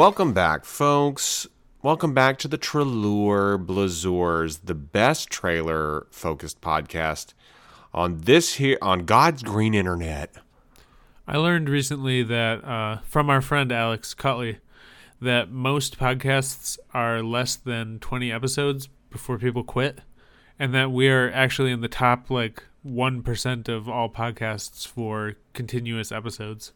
Welcome back, folks. Welcome back to the Trailer Blazers, the best trailer focused podcast on this here on God's green internet. I learned recently that uh, from our friend Alex Cutley that most podcasts are less than 20 episodes before people quit, and that we are actually in the top like 1% of all podcasts for continuous episodes.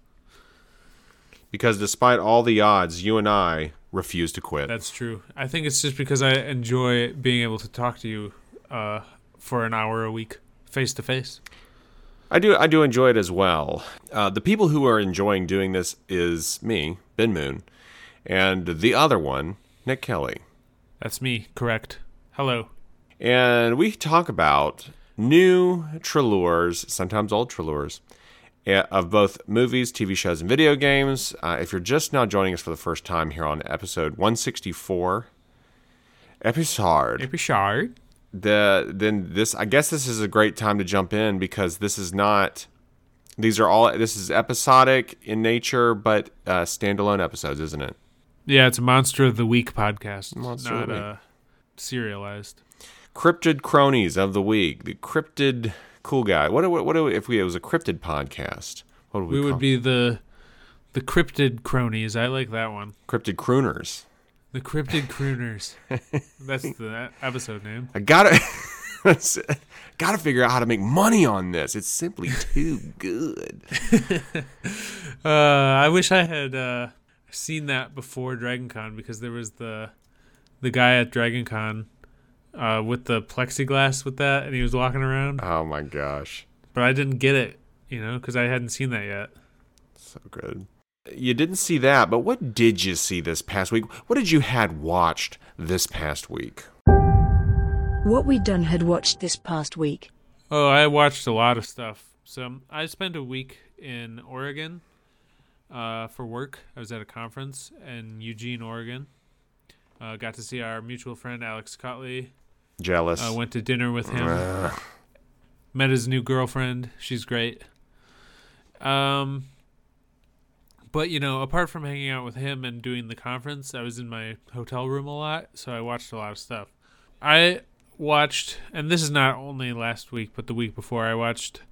Because despite all the odds, you and I refuse to quit. That's true. I think it's just because I enjoy being able to talk to you uh, for an hour a week, face to face. I do. I do enjoy it as well. Uh, the people who are enjoying doing this is me, Ben Moon, and the other one, Nick Kelly. That's me. Correct. Hello. And we talk about new trailers, sometimes old trailers, eh, of both movies, TV shows, and video games. Uh, if you're just now joining us for the first time here on episode 164, episode, Episode. the then this I guess this is a great time to jump in because this is not these are all this is episodic in nature but uh, standalone episodes, isn't it? Yeah, it's a Monster of the Week podcast. Monster not of the Week. uh, serialized. Cryptid cronies of the week, the cryptid cool guy. What do- what, if we it was a cryptid podcast? What would we, We would be the the cryptid cronies. I like that one. cryptid crooners? The cryptid crooners. That's the episode name. I gotta gotta figure out how to make money on this. It's simply too good. Uh, I wish I had uh, seen that before Dragon Con because there was the the guy at Dragon Con uh, with the plexiglass with that, and he was walking around. Oh my gosh, But I didn't get it, you know, because I hadn't seen that yet. so good. You didn't see that, but what did you see this past week? What did you had watched this past week? What we done had watched this past week. Oh, I watched a lot of stuff. So I spent a week in Oregon uh, for work. I was at a conference in Eugene, Oregon. Uh, got to see our mutual friend Alex Cotley. Jealous. Uh, went to dinner with him. Ugh. Met his new girlfriend. She's great. Um, but you know, apart from hanging out with him and doing the conference, I was in my hotel room a lot, so I watched a lot of stuff. I watched, and this is not only last week, but the week before, I watched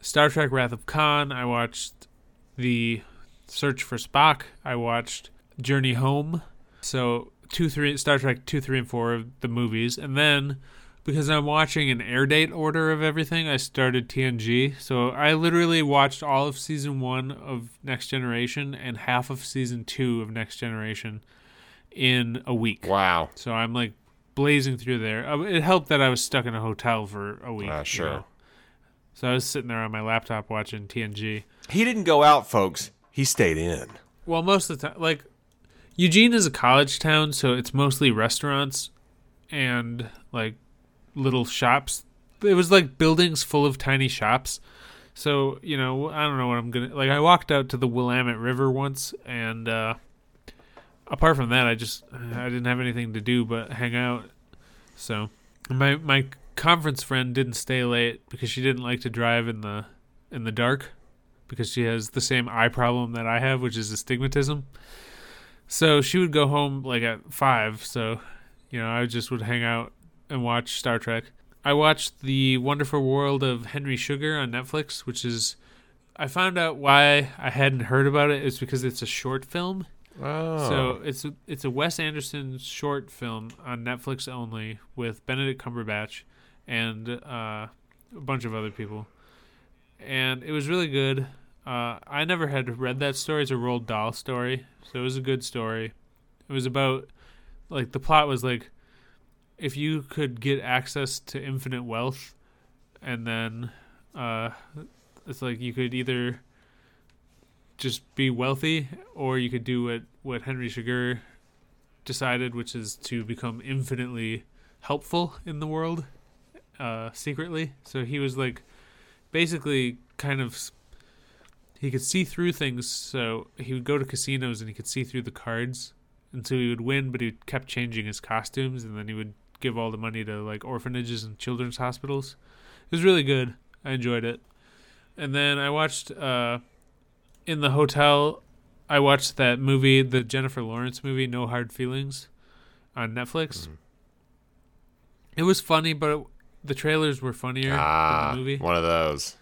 Star Trek: Wrath of Khan. I watched the Search for Spock. I watched Journey Home. So two, three, Star Trek two, three, and four of the movies, and then because I'm watching an air date order of everything, I started TNG. So I literally watched all of season one of Next Generation and half of season two of Next Generation in a week. wow. So I'm like blazing through there. Uh, It helped that I was stuck in a hotel for a week. You sure. know. So I was sitting there on my laptop watching TNG. He didn't go out, folks. He stayed in. Well, most of the time, like Eugene is a college town, so it's mostly restaurants and like little shops. It was like buildings full of tiny shops. So you know, I don't know what I'm gonna like. I walked out to the Willamette River once, and uh, apart from that, I just I didn't have anything to do but hang out. So my my conference friend didn't stay late because she didn't like to drive in the in the dark because she has the same eye problem that I have, which is astigmatism. So she would go home like at five. So, you know, I just would hang out and watch Star Trek. I watched The Wonderful World of Henry Sugar on Netflix, which is. I found out why I hadn't heard about it is because it's a short film. Oh. So it's a, it's a Wes Anderson short film on Netflix only with Benedict Cumberbatch and uh, a bunch of other people, and it was really good. Uh, I never had read that story. It's a Roald Dahl story, so it was a good story. It was about like the plot was like if you could get access to infinite wealth, and then uh, it's like you could either just be wealthy, or you could do what what Henry Sugar decided, which is to become infinitely helpful in the world, uh, secretly. So he was like, basically, kind of. He could see through things, so he would go to casinos and he could see through the cards, and so he would win, but he kept changing his costumes, and then he would give all the money to like orphanages and children's hospitals. It was really good. I enjoyed it. And then I watched uh, in the hotel. I watched that movie, the Jennifer Lawrence movie, No Hard Feelings, on Netflix. Mm-hmm. It was funny, but it, the trailers were funnier Ah, than the movie. one of those.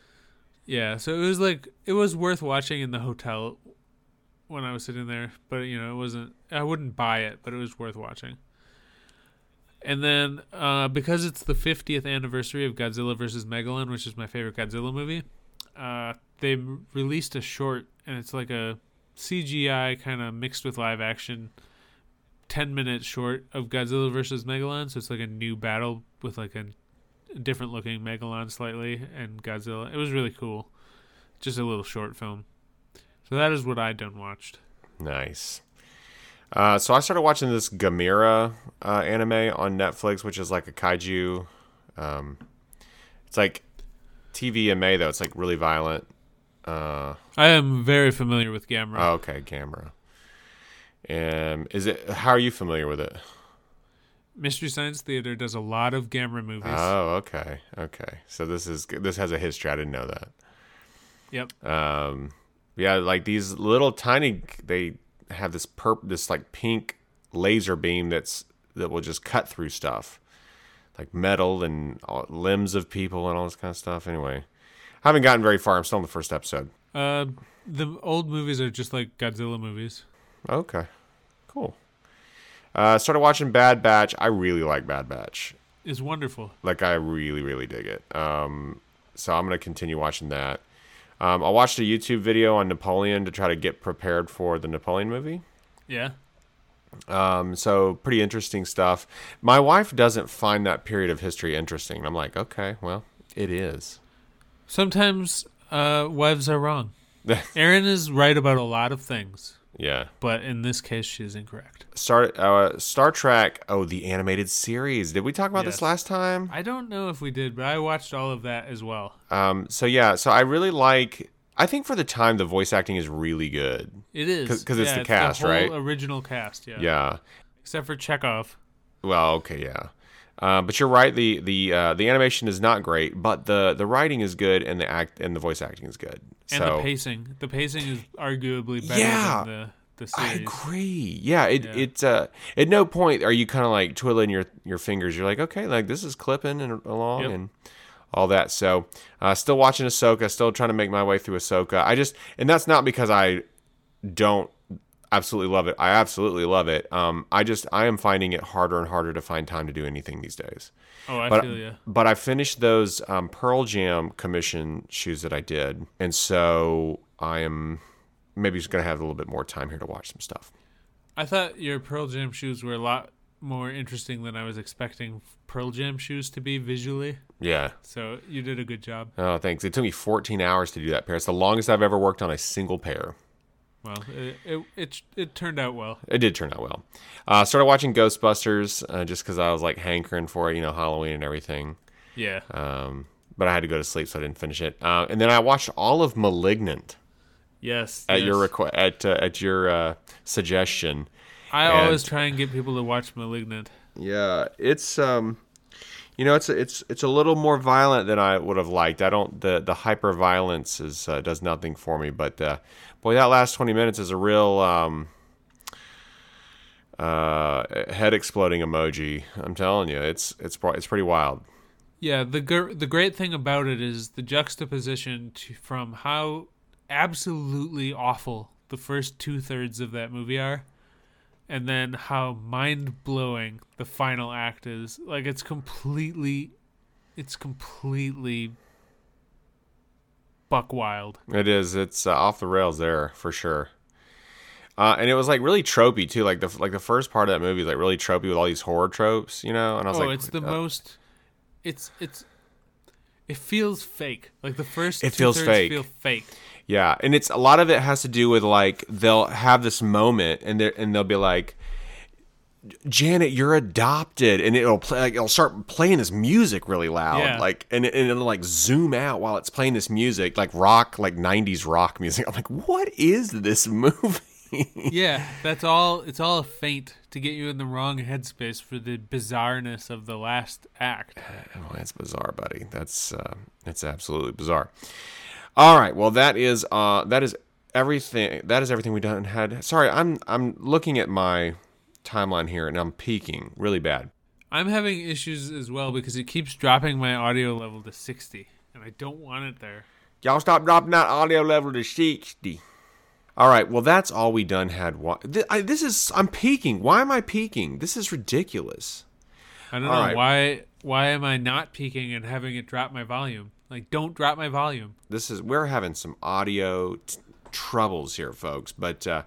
Yeah, so it was like it was worth watching in the hotel when I was sitting there, but you know, it wasn't I wouldn't buy it, but it was worth watching. And then uh, because it's the 50th anniversary of Godzilla vs. Megalon, which is my favorite Godzilla movie, uh, they released a short and it's like a CGI kind of mixed with live action 10 minute short of Godzilla vs. Megalon, so it's like a new battle with like a different looking Megalon slightly and Godzilla. It was really cool. Just a little short film. So that is what I done watched. Nice. Uh, so I started watching this Gamera uh, anime on Netflix, which is like a kaiju. Um, it's like TVMA though. It's like really violent. Uh, I am very familiar with Gamera. oh, okay, Gamera. Um, is it? How are you familiar with it? Mystery Science Theater does a lot of Gamera movies. Oh, okay, okay. So this is this has a history. I didn't know that. yep. Um, yeah, like these little tiny. They have this perp, this like pink laser beam that's that will just cut through stuff, like metal and all, limbs of people and all this kind of stuff. Anyway, I haven't gotten very far. I'm still in the first episode. Uh, the old movies are just like Godzilla movies. Okay, cool. Uh, started watching Bad Batch. I really like Bad Batch. It's wonderful. Like I really, really dig it. Um, so I'm gonna continue watching that. Um, I watched a YouTube video on Napoleon to try to get prepared for the Napoleon movie. Yeah. Um, so pretty interesting stuff. My wife doesn't find that period of history interesting. I'm like, okay, well, it is. Sometimes uh, wives are wrong. Erin is right about a lot of things, yeah. but in this case, she's incorrect. Star uh, Star Trek. Oh, the animated series. Did we talk about Yes. this last time? I don't know if we did, but I watched all of that as well. Um, so yeah. So I really like. I think for the time, the voice acting is really good. It is 'cause it's Yeah, the cast, whole right? Original cast, yeah. Yeah. Except for Chekhov. Well, okay, yeah. Uh, but you're right. The the uh, the animation is not great, but the the writing is good, and the act and the voice acting is good. And so the pacing. The pacing is arguably better Yeah. than the, the I agree. Yeah, it Yeah. it uh, at no point are you kind of like twiddling your your fingers. You're like, okay, like this is clipping and along Yep. and all that. So, uh, still watching Ahsoka. Still trying to make my way through Ahsoka. I just and that's not because I don't absolutely love it. I absolutely love it. Um, I just I am finding it harder and harder to find time to do anything these days. Oh, I But feel you. but I finished those um, Pearl Jam commission shoes that I did, and so I am maybe just gonna have a little bit more time here to watch some stuff. I thought your Pearl Jam shoes were a lot more interesting than I was expecting Pearl Jam shoes to be visually. Yeah. So you did a good job. Oh, thanks. It took me 14 hours to do that pair. It's the longest I've ever worked on a single pair. Well, it it it, it turned out well. It did turn out well. Uh, started watching Ghostbusters uh, just because I was like hankering for it, you know, Halloween and everything. Yeah. Um, but I had to go to sleep, so I didn't finish it. Uh, and then I watched all of *Malignant* Yes. at yes. your requ- at uh, at your uh, suggestion. I and- always try and get people to watch *Malignant*. Yeah, it's um, you know, it's it's it's a little more violent than I would have liked. I don't the the hyper violence is uh, does nothing for me, but uh, boy, that last twenty minutes is a real um, uh, head exploding emoji. I'm telling you, it's it's it's pretty wild. Yeah, the gr- the great thing about it is the juxtaposition to, from how absolutely awful the first two thirds of that movie are, and then how mind blowing the final act is. Like it's completely, it's completely buck wild. It is. It's uh, off the rails there for sure. Uh, and it was like really tropey too. Like the like the first part of that movie is like really tropey with all these horror tropes, you know. And I was like, Oh, like, it's the uh, most. It's it's. It feels fake. Like the first. It feels fake. Feel fake. Yeah, and it's a lot of it has to do with like they'll have this moment and they and they'll be like, Janet, you're adopted, and it'll play like it'll start playing this music really loud, Yeah. like and, and it'll like zoom out while it's playing this music, like rock, like '90s rock music. I'm like, what is this movie? yeah, that's all. It's all a feint to get you in the wrong headspace for the bizarreness of the last act. Oh, that's bizarre, buddy. That's uh, that's absolutely bizarre. All right, well that is uh, that is everything. That is everything we done had. Sorry, I'm I'm looking at my timeline here and I'm peaking really bad. I'm having issues as well because it keeps dropping my audio level to 60, and I don't want it there. Y'all stop dropping that audio level to 60. All right, well that's all we done had. Wa- Th- I, this is I'm peaking. Why am I peaking? This is ridiculous. I don't All know right. why. Why am I not peaking and having it drop my volume? Like, don't drop my volume. This is we're having some audio t- troubles here, folks. But uh,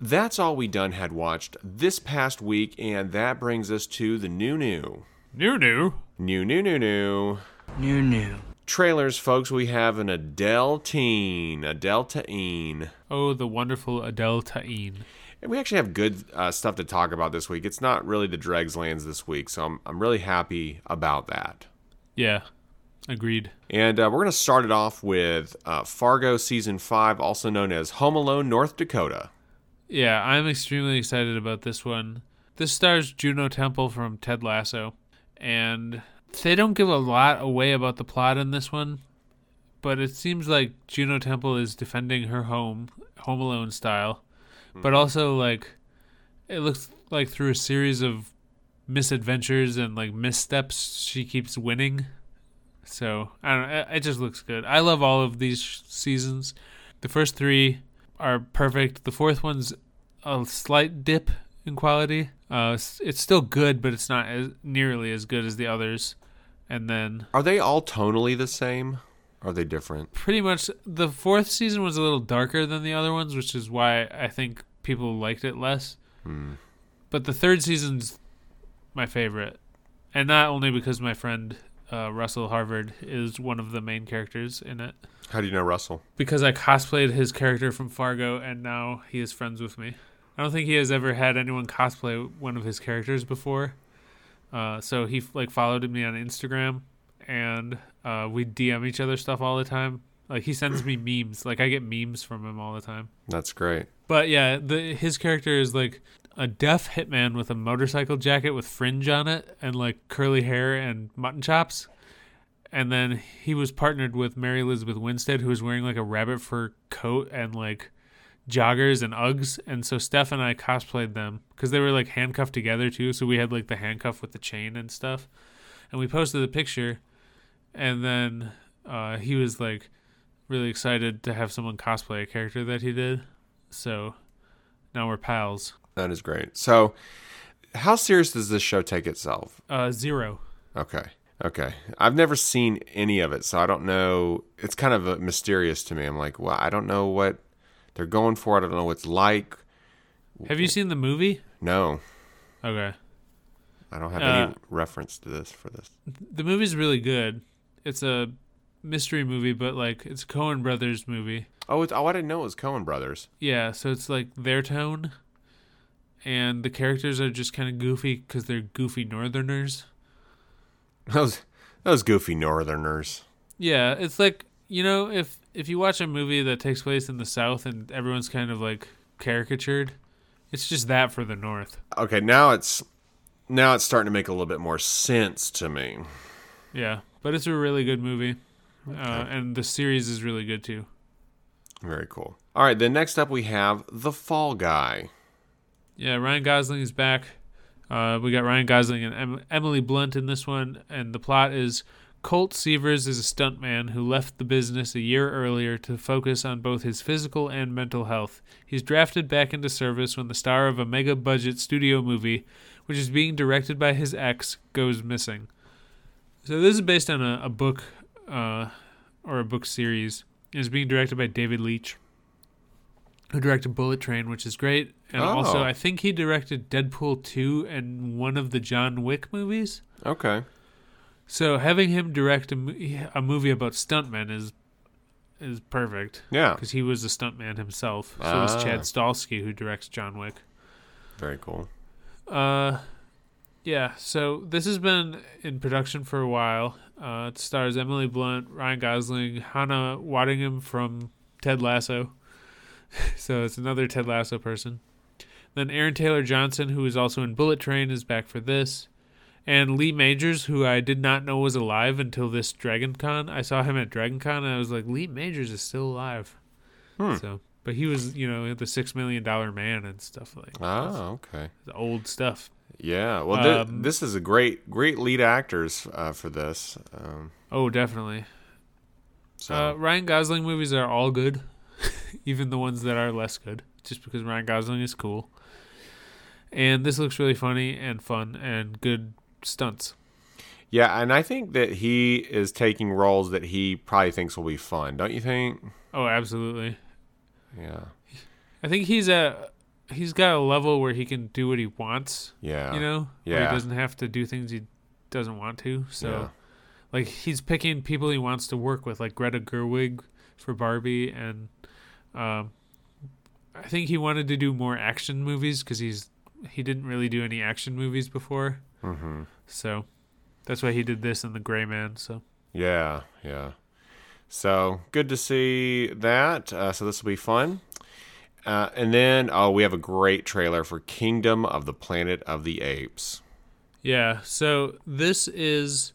that's all we done had watched this past week, and that brings us to the new new New, new. new new new new New, new. trailers, folks. We have an Adele teen, Adele teen. Oh, the wonderful Adele Ta'in. And we actually have good uh, stuff to talk about this week. It's not really the dregs lands this week, so I'm, I'm really happy about that. Yeah, agreed. And uh, we're going to start it off with uh, Fargo Season 5, also known as Home Alone North Dakota. Yeah, I'm extremely excited about this one. This stars Juno Temple from Ted Lasso, and they don't give a lot away about the plot in this one, but it seems like Juno Temple is defending her home, Home Alone style, but mm-hmm. also like it looks like through a series of misadventures and like missteps, she keeps winning. So I don't know. It just looks good. I love all of these seasons. The first three are perfect. The fourth one's a slight dip in quality. Uh, it's, it's still good, but it's not as nearly as good as the others. And then Are they all tonally the same? Are they different? pretty much the fourth season was a little darker than the other ones, which is why I think people liked it less. But the third season's my favorite, and not only because my friend uh, Russell Harvard is one of the main characters in it, How do you know Russell? because I cosplayed his character from Fargo, and now he is friends with me. I don't think he has ever had anyone cosplay one of his characters before. Uh, so he like followed me on Instagram, and uh, we DM each other stuff all the time. Like he sends me memes. Like I get memes from him all the time. That's great. But yeah, the his character is like a deaf hitman with a motorcycle jacket with fringe on it and like curly hair and mutton chops. And then he was partnered with Mary Elizabeth Winstead, who was wearing like a rabbit fur coat and like joggers and Uggs. And so Steph and I cosplayed them because they were like handcuffed together too. So we had like the handcuff with the chain and stuff. And we posted the picture. And then uh, he was like really excited to have someone cosplay a character that he did. So now we're pals. That is great. So, how serious does this show take itself? Uh, zero. Okay. Okay. I've never seen any of it, so I don't know. It's kind of uh, mysterious to me. I'm like, well, I don't know what they're going for. I don't know what it's like. Have you seen the movie? No, Okay. I don't have Uh, any reference to this for this. The movie's really good. It's a mystery movie, but like it's a Coen Brothers movie. Oh, it's, oh, I didn't know it was Coen Brothers. Yeah, so it's like their tone, and the characters are just kind of goofy because they're goofy Northerners. Those those goofy Northerners. Yeah, it's like you know if if you watch a movie that takes place in the South and everyone's kind of like caricatured, it's just that for the North. Okay, now it's now it's starting to make a little bit more sense to me. Yeah, but it's a really good movie, uh, and the series is really good too. Very cool. All right, then next up we have The Fall Guy. Yeah, Ryan Gosling is back. Uh, we got Ryan Gosling and em- Emily Blunt in this one, and the plot is Colt Severs is a stuntman who left the business a year earlier to focus on both his physical and mental health. He's drafted back into service when the star of a mega budget studio movie, which is being directed by his ex, goes missing. So this is based on a, a book uh, or a book series. It's being directed by David Leitch, who directed Bullet Train, which is great. And also, Oh. I think he directed Deadpool 2 and one of the John Wick movies. Okay. So having him direct a, a movie about stuntmen is is perfect Yeah. because he was a stuntman himself. So is Chad Ah. Stahelski, who directs John Wick. Very cool. Uh, yeah. So this has been in production for a while. Uh, it stars Emily Blunt, Ryan Gosling, Hannah Waddingham from Ted Lasso. so it's another Ted Lasso person. Then Aaron Taylor Johnson, who is also in Bullet Train, is back for this. And Lee Majors, who I did not know was alive until this Dragon Con. I saw him at Dragon Con and I was like, Lee Majors is still alive. So, but he was, you know, the six million dollar man and stuff like that. Oh, okay. old stuff. Yeah. Well, thi- Um, this is a great, great lead actors uh, for this. Um, Oh, definitely. so Uh, Ryan Gosling movies are all good, even the ones that are less good, just because Ryan Gosling is cool. And this looks really funny and fun and good stunts. yeah, and I think that he is taking roles that he probably thinks will be fun. Don't you think? Oh, absolutely. Yeah. I think he's a he's got a level where he can do what he wants. Yeah. You know, where Yeah. he doesn't have to do things he doesn't want to. So, Yeah. like, he's picking people he wants to work with, like Greta Gerwig for Barbie, and um, I think he wanted to do more action movies because he's he didn't really do any action movies before. Mm-hmm. So that's why he did this in The Gray Man. So Yeah. Yeah. So good to see that. Uh, so this will be fun. Uh, and then, oh, we have a great trailer for Kingdom of the Planet of the Apes. yeah, so this is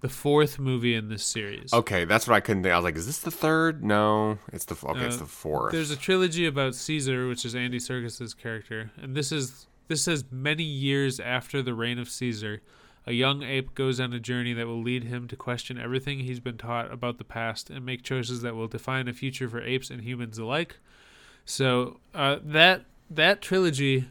the fourth movie in this series. Okay, that's what I couldn't think. I was like, is this the third? No, it's the okay. it's Uh, the fourth. There's a trilogy about Caesar, which is Andy Serkis's character, and this is this says many years after the reign of Caesar, a young ape goes on a journey that will lead him to question everything he's been taught about the past and make choices that will define a future for apes and humans alike. So uh, that that trilogy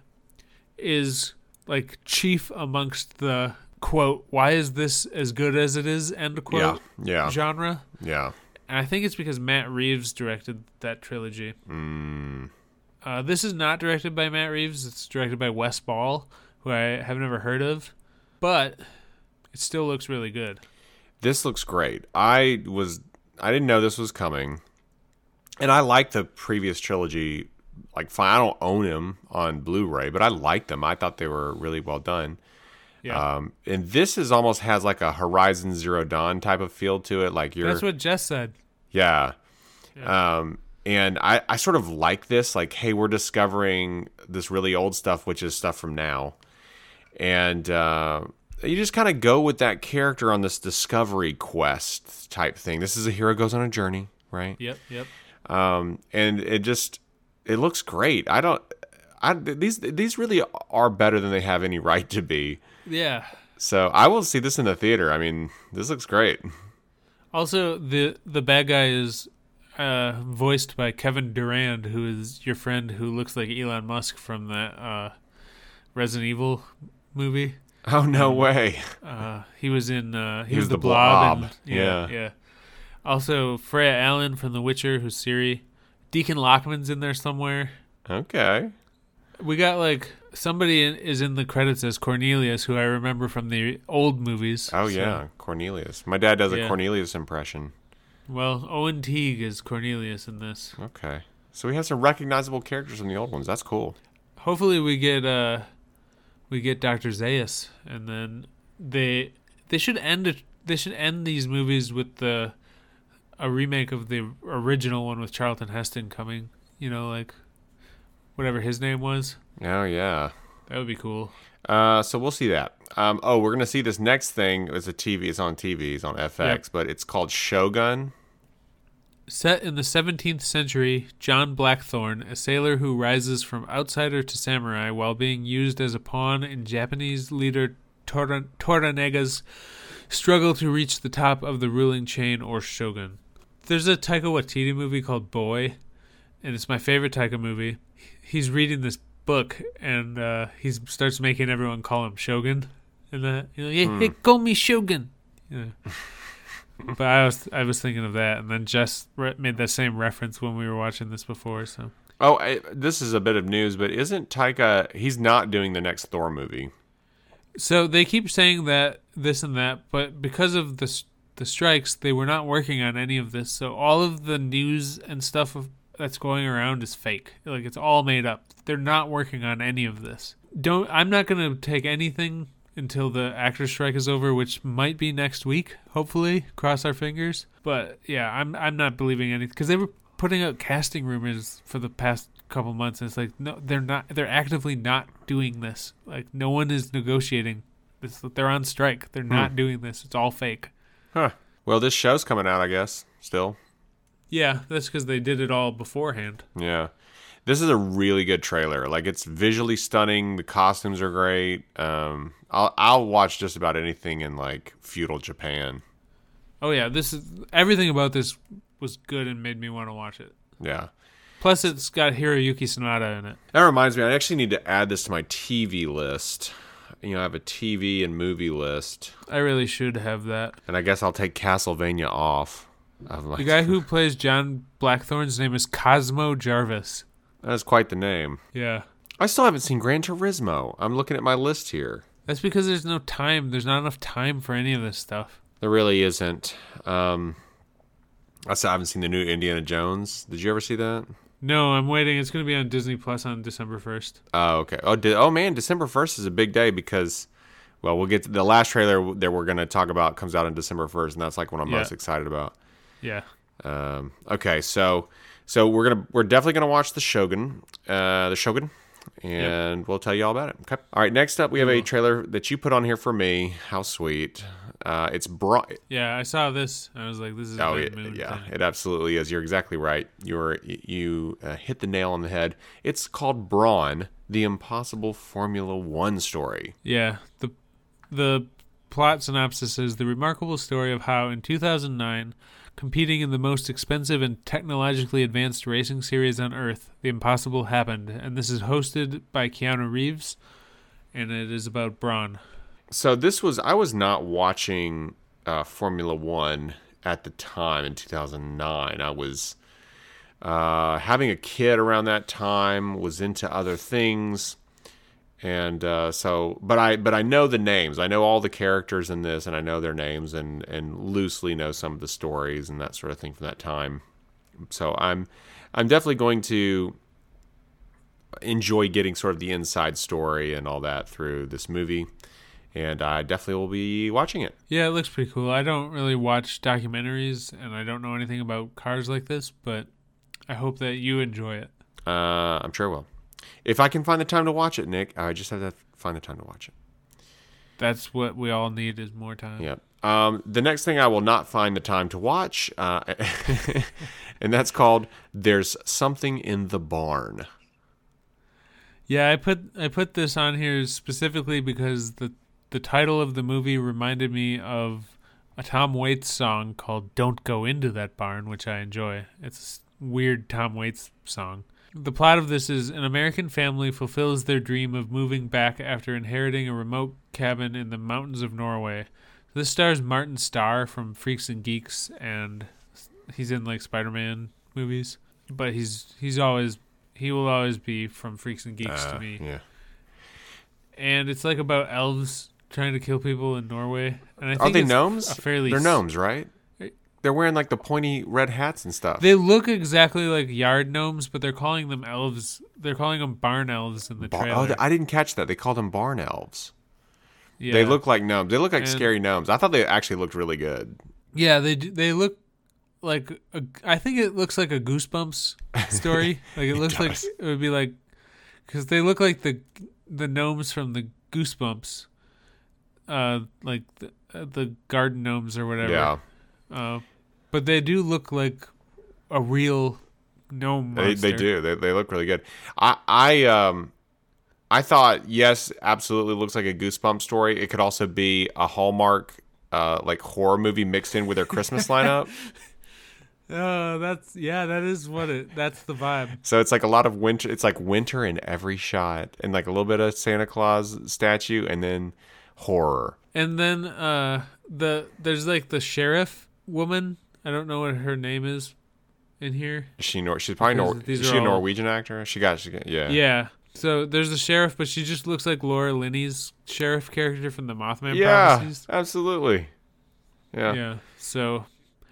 is like chief amongst the quote why is this as good as it is end quote yeah, yeah, genre yeah. and I think it's because Matt Reeves directed that trilogy. Mm, Uh, this is not directed by Matt Reeves. It's directed by Wes Ball, who I have never heard of, but it still looks really good. this looks great. I was I didn't know this was coming, and I like the previous trilogy. Like, fine, I don't own them on Blu-ray, but I liked them. I thought they were really well done. Yeah, Um, and this is almost has like a Horizon Zero Dawn type of feel to it. Like you're that's what Jess said. Yeah. Um, and I, I sort of like this, like, hey, we're discovering this really old stuff, which is stuff from now. And uh, you just kind of go with that character on this discovery quest type thing. This is a hero goes on a journey, right? Yep, yep. Um, and it just it looks great. I don't. I, these these really are better than they have any right to be. Yeah. So I will see this in the theater. I mean, this looks great. Also, the the bad guy is uh, voiced by Kevin Durand, who is your friend who looks like Elon Musk from the uh, Resident Evil movie. Oh no way! Uh, he was in. Uh, he, He was, was the Blob. Blob. and- yeah, yeah. Also, Freya Allan from The Witcher, who's Ciri. Deacon Lockman's in there somewhere. Okay. We got like somebody in, is in the credits as Cornelius, who I remember from the old movies. Oh So- yeah, Cornelius. My dad does a Cornelius impression. Well, Owen Teague is Cornelius in this. Okay. So we have some recognizable characters from the old ones. That's cool. Hopefully, we get uh, we get Doctor Zaius, and then they they should end it. They should end these movies with the a remake of the original one with Charlton Heston coming. You know, like whatever his name was. Oh yeah. That would be cool. Uh, so we'll see that. Um, oh, we're gonna see this next thing. It's a TV. It's on TV. It's on FX, Yep. but it's called Shogun. Set in the 17th century, John Blackthorne, a sailor who rises from outsider to samurai while being used as a pawn in Japanese leader Tora- Toranaga's struggle to reach the top of the ruling chain or shogun. There's a Taika Waititi movie called Boy, and it's my favorite Taika movie. He's reading this book, and uh, he starts making everyone call him Shogun. And that, you know, hey, hey, call me Shogun. You know. but I was I was thinking of that, and then Jess re- made that same reference when we were watching this before. So Oh, I, this is a bit of news, but isn't Taika? He's not doing the next Thor movie. so they keep saying that this and that, but because of the the strikes, they were not working on any of this. So all of the news and stuff of, that's going around is fake. Like it's all made up. They're not working on any of this. Don't. I'm not gonna take anything until the actor strike is over, which might be next week. Hopefully, cross our fingers. But yeah, I'm I'm not believing anything because they were putting out casting rumors for the past couple months, and it's like no, they're not. They're actively not doing this. Like no one is negotiating. This, they're on strike. They're hmm. not doing this. It's all fake. Huh. Well, this show's coming out, I guess. Still. Yeah, that's because they did it all beforehand. Yeah. This is a really good trailer. Like it's visually stunning. The costumes are great. Um, I'll I'll watch just about anything in like feudal Japan. Oh yeah, this is everything about this was good and made me want to watch it. Yeah. Plus, it's got Hiroyuki Sanada in it. That reminds me, I actually need to add this to my TV list. You know, I have a TV and movie list, I really should have that. and I guess I'll take Castlevania off. The guy who plays John Blackthorne's name is Cosmo Jarvis. That's quite the name. Yeah. I still haven't seen Gran Turismo. I'm looking at my list here. That's because there's no time. There's not enough time for any of this stuff. There really isn't. Um, I still haven't seen the new Indiana Jones. Did you ever see that? No, I'm waiting. It's going to be on Disney Plus on December 1st. Oh, okay. Oh, oh man, December first is a big day because, well, we'll get to the last trailer that we're going to talk about comes out on December first, and that's like what I'm Yeah. most excited about. Yeah. Um, okay, so so we're gonna we're definitely gonna watch the Shogun, uh, the Shogun, and we'll tell you all about it. Okay. All right. Next up, we have a trailer that you put on here for me. How sweet! Uh, it's Bra- Yeah, I saw this. I was like, this is Oh mood yeah, thing. it absolutely is. You're exactly right. You're you uh, hit the nail on the head. It's called Brawn: The Impossible Formula One Story. Yeah. The the plot synopsis is the remarkable story of how in 2009, competing in the most expensive and technologically advanced racing series on Earth, the impossible happened, and this is hosted by Keanu Reeves, and it is about Brawn. So this was I was not watching uh, Formula One at the time in 2009. I was uh, having a kid around that time. Was into other things, and uh, so but I but I know the names. I know all the characters in this, and I know their names, and and loosely know some of the stories and that sort of thing from that time. So I'm I'm definitely going to enjoy getting sort of the inside story and all that through this movie and I definitely will be watching it. Yeah, it looks pretty cool. I don't really watch documentaries, and I don't know anything about cars like this, but I hope that you enjoy it. Uh, I'm sure I will. If I can find the time to watch it, Nick, I just have to find the time to watch it. That's what we all need is more time. Yep. Um, the next thing I will not find the time to watch, uh, and that's called "There's Something in the Barn." Yeah, I put I put this on here specifically because the the title of the movie reminded me of a Tom Waits song called "Don't Go Into That Barn," which I enjoy. It's a weird Tom Waits song. The plot of this is an American family fulfills their dream of moving back after inheriting a remote cabin in the mountains of Norway. This stars Martin Starr from Freaks and Geeks, and he's in like Spider-Man movies. But he's he's always he will always be from Freaks and Geeks Uh, to me. yeah. And it's like about elves trying to kill people in Norway. And I think Are they gnomes? Fairly They're gnomes, right? They're wearing like the pointy red hats and stuff. They look exactly like yard gnomes, but they're calling them elves. They're calling them barn elves in the Bar- trailer. oh, I didn't catch that. They called them barn elves. yeah. They look like gnomes. They look like And- scary gnomes. I thought they actually looked really good. Yeah, they they look like a, I think it looks like a Goosebumps story. like it looks like it would be like because they look like the the gnomes from the Goosebumps, uh, like the, uh, the garden gnomes or whatever. Yeah. Uh, but they do look like a real gnome They, they do. They, they look really good. I I um I thought yes, absolutely looks like a goosebump story. It could also be a Hallmark uh like horror movie mixed in with their Christmas lineup. Oh, that's yeah, that is what it. That's the vibe. So it's like a lot of winter. It's like winter in every shot, and like a little bit of Santa Claus statue, and then horror. And then uh, the there's like the sheriff woman. I don't know what her name is in here. Is she Nor? She's probably Nor. Is she a all- Norwegian actor? She got. She got yeah. Yeah. So there's the sheriff, but she just looks like Laura Linney's sheriff character from the Mothman Yeah, prophecies. absolutely. Yeah. Yeah. So,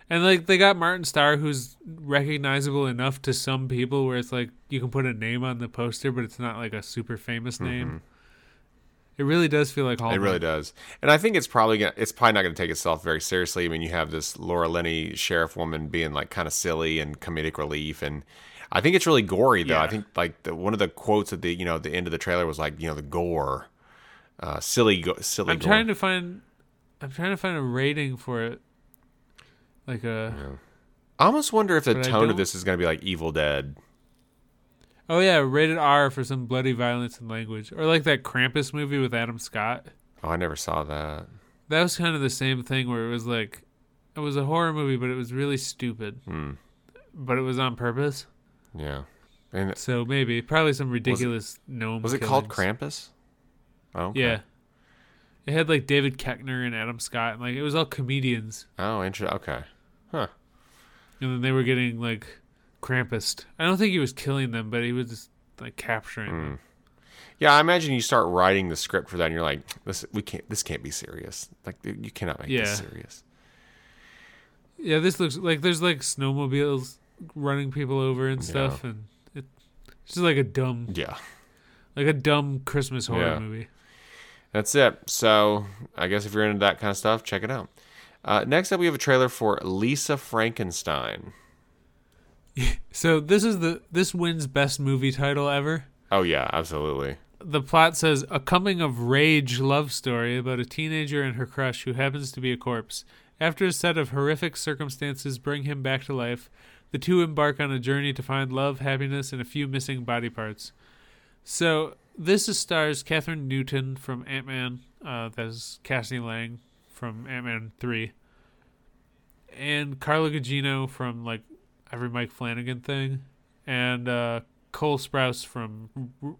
and like they got Martin Starr, who's recognizable enough to some people, where it's like you can put a name on the poster, but it's not like a super famous name. Mm-hmm. It really does feel like Hallmark. It really does, and I think it's probably gonna, it's probably not going to take itself very seriously. I mean, you have this Laura Linney sheriff woman being like kind of silly and comedic relief, and I think it's really gory though. I think like the, one of the quotes at the you know the end of the trailer was like you know the gore, uh, silly go- silly. I'm gore. trying to find. I'm trying to find a rating for it. Like a. I almost wonder if the But tone of this is going to be like Evil Dead. Oh yeah, rated R for some bloody violence and language, or like that Krampus movie with Adam Scott. Oh, I never saw that. That was kind of the same thing where it was like, it was a horror movie, but it was really stupid, Hmm. but it was on purpose. Yeah. And So maybe probably some ridiculous gnome. was it called killings. Krampus? Oh, okay. Yeah. It had like David Koechner and Adam Scott, and like it was all comedians, Oh, interesting. Okay. Huh. and then they were getting like Krampus. I don't think he was killing them, but he was just like capturing Hmm. them. Yeah, I imagine you start writing the script for that, and you're like, "This, we can't. This can't be serious. Like, you cannot make Yeah. this serious." Yeah, this looks like there's like snowmobiles running people over and Yeah. stuff, and it, it's just like a dumb, Yeah, like a dumb Christmas horror Yeah. movie. that's it. So, I guess if you're into that kind of stuff, check it out. Uh, next up, we have a trailer for Lisa Frankenstein. So this is the this wins best movie title ever. Oh yeah, absolutely. The plot says a coming of rage love story about a teenager and her crush who happens to be a corpse. After a set of horrific circumstances bring him back to life, the two embark on a journey to find love, happiness, and a few missing body parts. So this is stars Kathryn Newton from Ant Man. Uh, that's Cassie Lang from Ant Man Three, and Carla Gugino from like every Mike Flanagan thing, and uh, Cole Sprouse from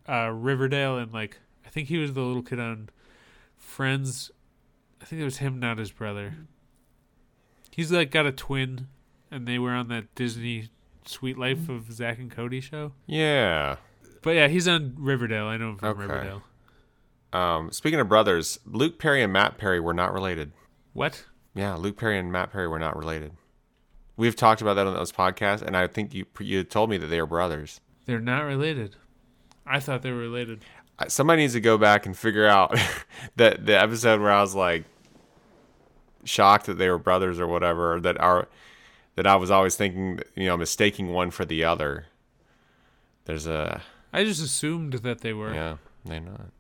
uh, Riverdale, and like I think he was the little kid on Friends. I think it was him, not his brother. He's like got a twin, and they were on that Disney Suite Life of Zack and Cody show. Yeah. But yeah, he's on Riverdale. I know him from Okay. Riverdale. Um, speaking of brothers, Luke Perry and Matt Perry were not related. What? Yeah, Luke Perry and Matt Perry were not related. We've talked about that on those podcasts, and I think you you told me that they are brothers. They're not related. I thought they were related. Somebody needs to go back and figure out that the episode where I was like shocked that they were brothers or whatever, that our that I was always thinking, you know, mistaking one for the other. There's a I just assumed that they were. yeah, they're not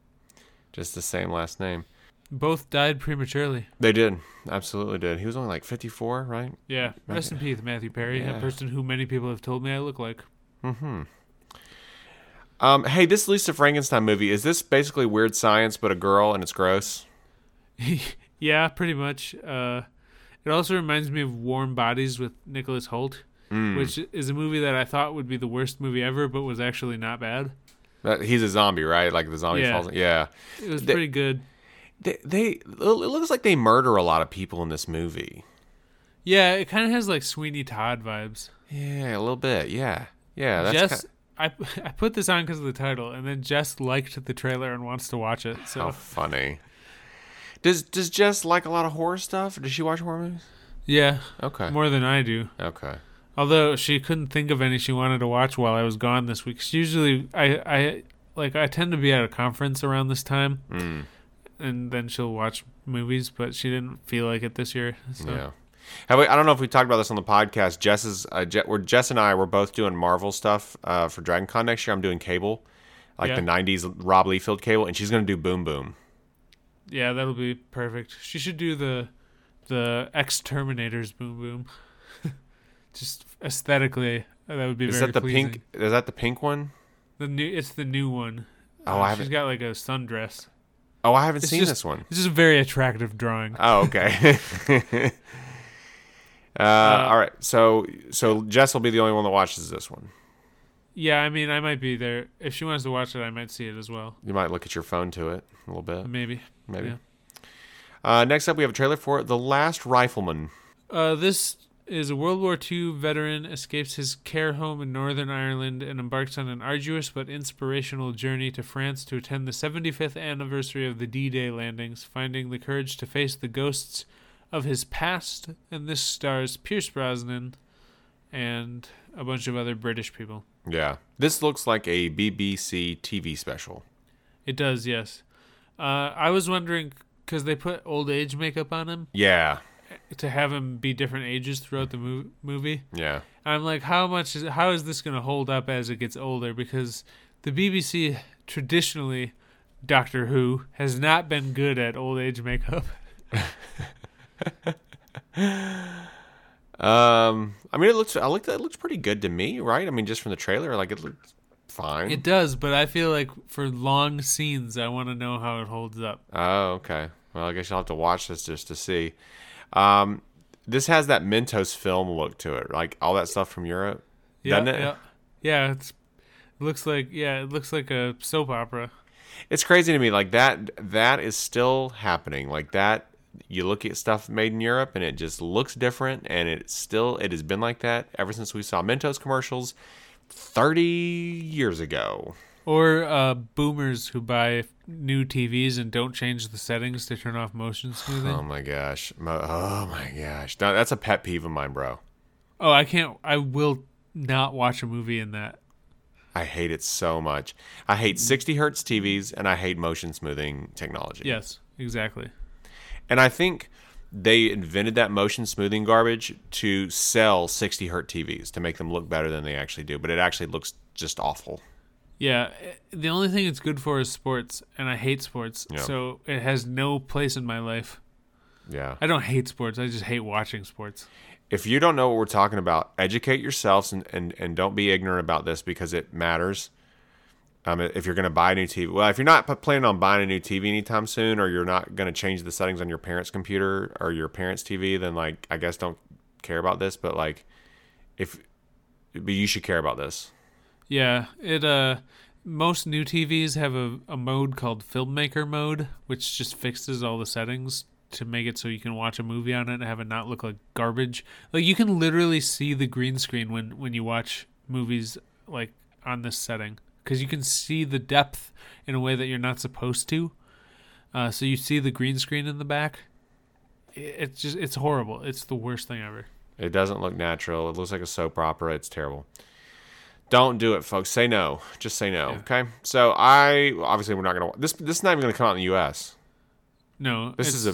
just the same last name. Both died prematurely. They did, absolutely did. He was only like 54, right? Yeah. Rest in peace, Matthew Perry, Yeah. a person who many people have told me I look like. Mm-hmm. Um, hey, this Lisa Frankenstein movie is this basically weird science but a girl and it's gross? yeah, pretty much. Uh, it also reminds me of Warm Bodies with Nicholas Hoult, Hmm. which is a movie that I thought would be the worst movie ever, but was actually not bad. He's a zombie, right? Like the zombie Yeah. falls. Yeah. It was pretty good. They, they it looks like they murder a lot of people in this movie. Yeah, it kind of has like Sweeney Todd vibes. Yeah, a little bit. Yeah, yeah. That's Jess, ki- I I put this on because of the title, and then Jess liked the trailer and wants to watch it. So how funny. Does Does Jess like a lot of horror stuff? Does she watch horror movies? yeah, Okay. more than I do. Okay. Although she couldn't think of any she wanted to watch while I was gone this week. 'Cause usually I I like I tend to be at a conference around this time, Mm, and then she'll watch movies, but she didn't feel like it this year. So. yeah. Have we, I don't know if we talked about this on the podcast. Jess is uh, Je- we're, Jess and I were both doing Marvel stuff uh, for Dragon Con next year. I'm doing Cable, like Yeah. the '90s Rob Liefeld Cable, and she's gonna do Boom Boom. Yeah, that'll be perfect. She should do the the X-Terminators boom boom. Just aesthetically, that would be Is very that the pleasing. pink? Is that the pink one? The new, it's the new one. Oh, Uh, I haven't. She's got like a sundress. Oh, I haven't It's seen just- this one. This is a very attractive drawing. Oh, okay. uh, all right. So, so Jess will be the only one that watches this one. Yeah, I mean, I might be there if she wants to watch it. I might see it as well. You might look at your phone to it a little bit, Maybe. maybe. yeah. Uh, next up, we have a trailer for The Last Rifleman. Uh, this is a World War II veteran escapes his care home in Northern Ireland and embarks on an arduous but inspirational journey to France to attend the 75th anniversary of the D-Day landings, finding the courage to face the ghosts of his past. And this stars Pierce Brosnan and a bunch of other British people. Yeah, this looks like a BBC TV special. It does, yes. Uh, I was wondering because they put old age makeup on him Yeah, to have him be different ages throughout the mov- movie. yeah. I'm like, how much is how is this going to hold up as it gets older? Because the BBC traditionally, Doctor Who has not been good at old age makeup. Um, I mean, it looks. I looked. It looks pretty good to me, right? I mean, just from the trailer, like it looks fine. It does, but I feel like for long scenes, I want to know how it holds up. Oh, okay. Well, I guess you'll have to watch this just to see. Um, this has that Mentos film look to it, like all that stuff from Europe, Yeah, doesn't it? yeah, yeah. It's it looks like yeah, it looks like a soap opera. It's crazy to me. Like that. That is still happening. Like that. You look at stuff made in Europe, and it just looks different, and it still it has been like that ever since we saw Mentos commercials thirty years ago. Or uh, boomers who buy new TVs and don't change the settings to turn off motion smoothing. Oh my gosh. Mo- Oh my gosh. No, that's a pet peeve of mine, bro. oh, I can't. I will not watch a movie in that. I hate it so much. I hate 60 hertz TVs and I hate motion smoothing technology. Yes, exactly. And I think they invented that motion smoothing garbage to sell 60 hertz TVs to make them look better than they actually do, but it actually looks just awful. Yeah, eh, the only thing it's good for is sports, and I hate sports, Yeah. so it has no place in my life. Yeah. I don't hate sports; I just hate watching sports. If you don't know what we're talking about, educate yourselves and, and, and don't be ignorant about this because it matters. Um, if you're going to buy a new TV, well, if you're not p- planning on buying a new TV anytime soon, or you're not going to change the settings on your parents' computer or your parents' TV, then like I guess don't care about this. But like, if but you should care about this. Yeah, it uh most new TVs have a, a mode called filmmaker mode, which just fixes all the settings to make it so you can watch a movie on it and have it not look like garbage. Like you can literally see the green screen when when you watch movies like on this setting because you can see the depth in a way that you're not supposed to. Uh, so you see the green screen in the back. It's just it's horrible. It's the worst thing ever. It doesn't look natural. It looks like a soap opera. It's terrible. Don't do it, folks. Say no. Just say no. Yeah. Okay. So I obviously we're not gonna this. This is not even gonna come out in the U.S. No, This is a.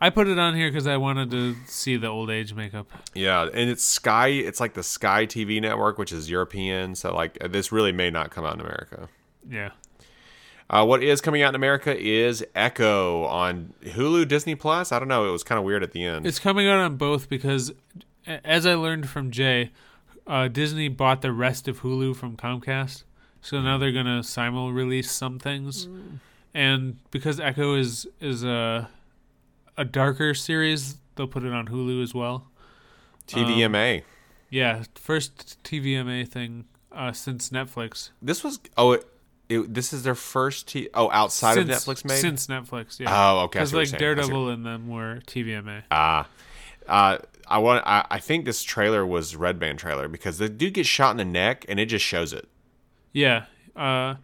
I put it on here because I wanted to see the old age makeup. Yeah, and it's Sky. It's like the Sky TV network, which is European. So like this really may not come out in America. Yeah. Uh, what is coming out in America is Echo on Hulu, Disney Plus. I don't know. It was kind of weird at the end. It's coming out on both because, as I learned from Jay, uh, Disney bought the rest of Hulu from Comcast, so now they're gonna simul release some things, and because Echo is is a a darker series, they'll put it on Hulu as well. TVMA. Yeah, first TVMA thing uh, since Netflix. this was oh, it, it, this is their first T. Oh, outside since, of Netflix made. since Netflix. Yeah. Oh, okay, Because like you're saying. I see Daredevil and them were TVMA. Ah, uh, I want. I, I think this trailer was Red Band trailer because the dude gets shot in the neck and it just shows it. Yeah. Uh,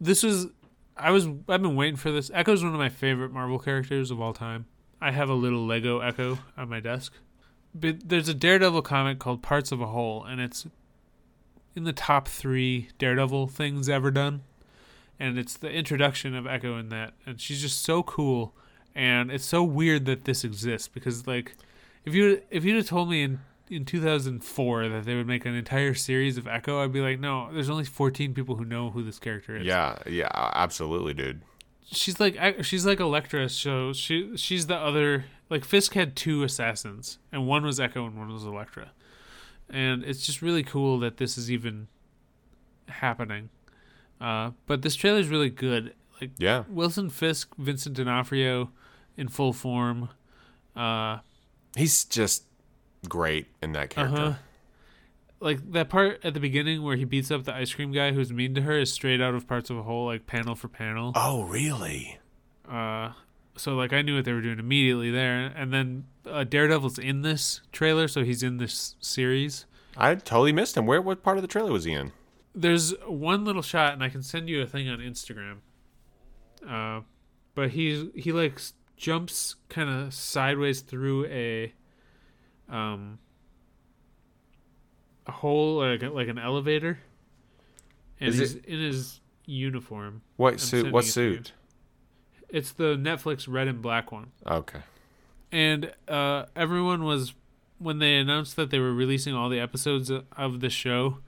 this was I was I've been waiting for this. Echo's one of my favorite Marvel characters of all time. I have a little Lego Echo on my desk. But there's a Daredevil comic called Parts of a Whole, and it's in the top three Daredevil things ever done. And it's the introduction of Echo in that, and she's just so cool. And it's so weird that this exists because, like, if you if you'd have told me in in 2004 that they would make an entire series of Echo, I'd be like, no, there's only 14 people who know who this character is. Yeah, yeah, absolutely, dude. she's like she's like Elektra. So she she's the other like Fisk had two assassins, and one was Echo and one was Elektra, and it's just really cool that this is even happening. Uh, but this trailer is really good. Like Yeah, Wilson Fisk, Vincent D'Onofrio, in full form. Uh, he's just great in that character. uh-huh. Like that part at the beginning where he beats up the ice cream guy who's mean to her is straight out of parts of a whole, like panel for panel. Oh, really? Uh, so like I knew what they were doing immediately there, and then uh, Daredevil's in this trailer, so he's in this series. I totally missed him. Where? What part of the trailer was he in? There's one little shot, and I can send you a thing on Instagram. Uh, but he he like s- jumps kind of sideways through a um a hole like like an elevator, and Is he's it- in his uniform. What I'm suit? What sending it to you. suit? It's the Netflix red and black one. Okay. and uh, everyone was when they announced that they were releasing all the episodes of the show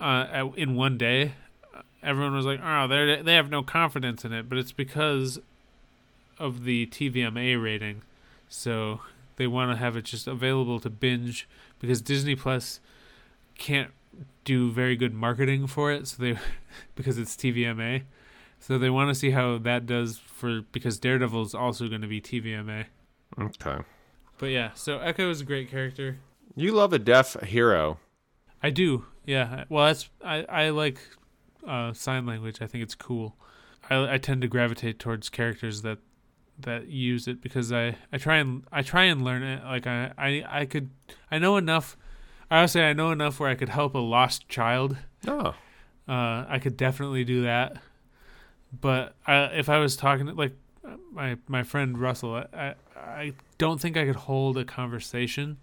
uh, at, in one day. Everyone was like, "Oh, they they have no confidence in it," but it's because of the TVMA rating. So they want to have it just available to binge because Disney Plus can't do very good marketing for it. So they because it's TVMA, so they want to see how that does for because Daredevil is also going to be TVMA. Okay. But yeah, so Echo is a great character. You love a deaf hero. I do. Yeah. Well, that's I I like uh, sign language. I think it's cool. I I tend to gravitate towards characters that that use it because I I try and I try and learn it. Like I I I could I know enough. I would say I know enough where I could help a lost child. Oh. Uh, I could definitely do that. But I, if I was talking to, like my my friend Russell, I, I I don't think I could hold a conversation.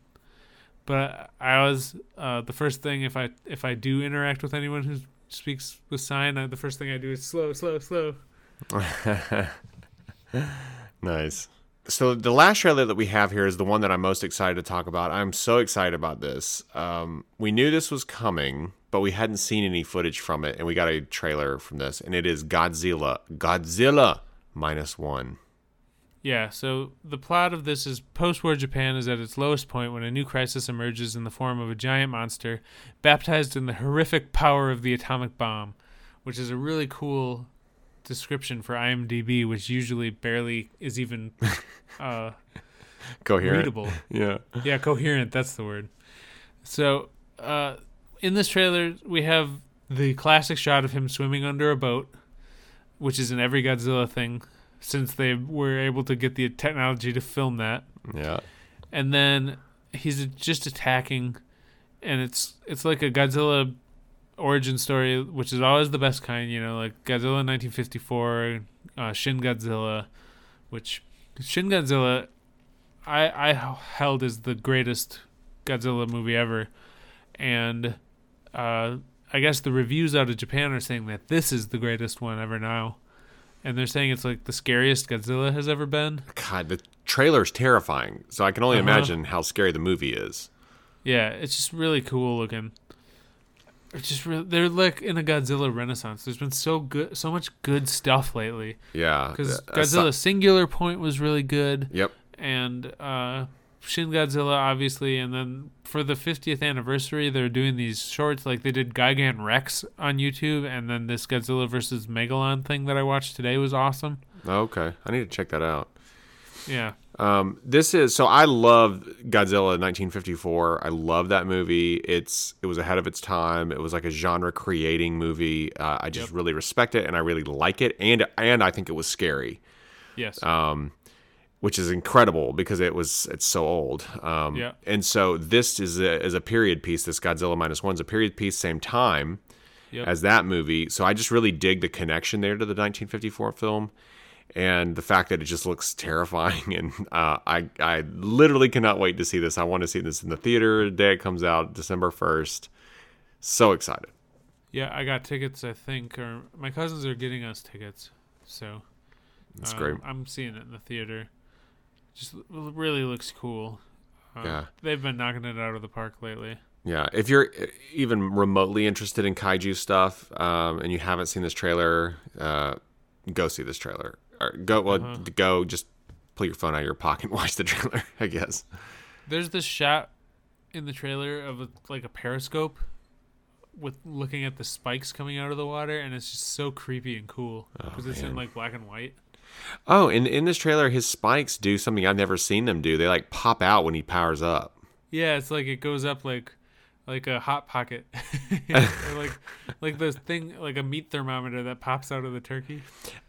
But I was uh, the first thing if I if I do interact with anyone who speaks with sign, the first thing I do is slow, slow, slow. nice. So the last trailer that we have here is the one that I'm most excited to talk about. I'm so excited about this. Um, we knew this was coming, but we hadn't seen any footage from it, and we got a trailer from this, and it is Godzilla. Godzilla minus one. Yeah, so the plot of this is post war Japan is at its lowest point when a new crisis emerges in the form of a giant monster baptized in the horrific power of the atomic bomb, which is a really cool description for IMDb, which usually barely is even uh, Coherent. readable. Yeah. Yeah, coherent. That's the word. So, uh, in this trailer, we have the classic shot of him swimming under a boat, which is in every Godzilla thing since they were able to get the technology to film that. Yeah. And then he's just attacking, and it's it's like a Godzilla origin story, which is always the best kind. You know, like Godzilla 1954, uh, Shin Godzilla, which Shin Godzilla, I I held as the greatest Godzilla movie ever, and uh, I guess the reviews out of Japan are saying that this is the greatest one ever now, and they're saying it's like the scariest Godzilla has ever been. God, the trailer's terrifying. So I can only Uh-huh. imagine how scary the movie is. Yeah, it's just really cool looking. It's just really, they're like in a Godzilla renaissance. There's been so good, so much good stuff lately. Yeah. Because Uh, Godzilla Singular Point was really good, Yep. and uh, Shin Godzilla obviously, and then for the 50th anniversary, they're doing these shorts like they did Gigan Rex on YouTube, and then this Godzilla versus Megalon thing that I watched today was awesome. Okay. I need to check that out. Yeah, Um, this is so I love Godzilla 1954. I love that movie. It's it was ahead of its time. It was like a genre creating movie. Uh, I just Yep. really respect it and I really like it. And and I think it was scary, yes, um, which is incredible because it was it's so old. Um, Yeah. And so this is a, is a period piece. This Godzilla minus one's a period piece, same time Yep. as that movie. So I just really dig the connection there to the 1954 film and the fact that it just looks terrifying. And uh, I, I literally cannot wait to see this. I want to see this in the theater the day it comes out, December 1st. So excited. yeah. I got tickets. I think, or my cousins are getting us tickets, so. That's Um, great. I'm seeing it in the theater. Just really looks cool. Um, Yeah. They've been knocking it out of the park lately. Yeah, if you're uh, even remotely interested in kaiju stuff um, and you haven't seen this trailer, uh, go see this trailer. Or go well, Uh-huh. go just pull your phone out of your pocket and watch the trailer. I guess. There's this shot in the trailer of a, like a periscope with looking at the spikes coming out of the water, and it's just so creepy and cool because it's in Oh, like black and white. Oh, and in this trailer, his spikes do something I've never seen them do. They like pop out when he powers up. Yeah, it's like it goes up like like a hot pocket, like like this thing like a meat thermometer that pops out of the turkey.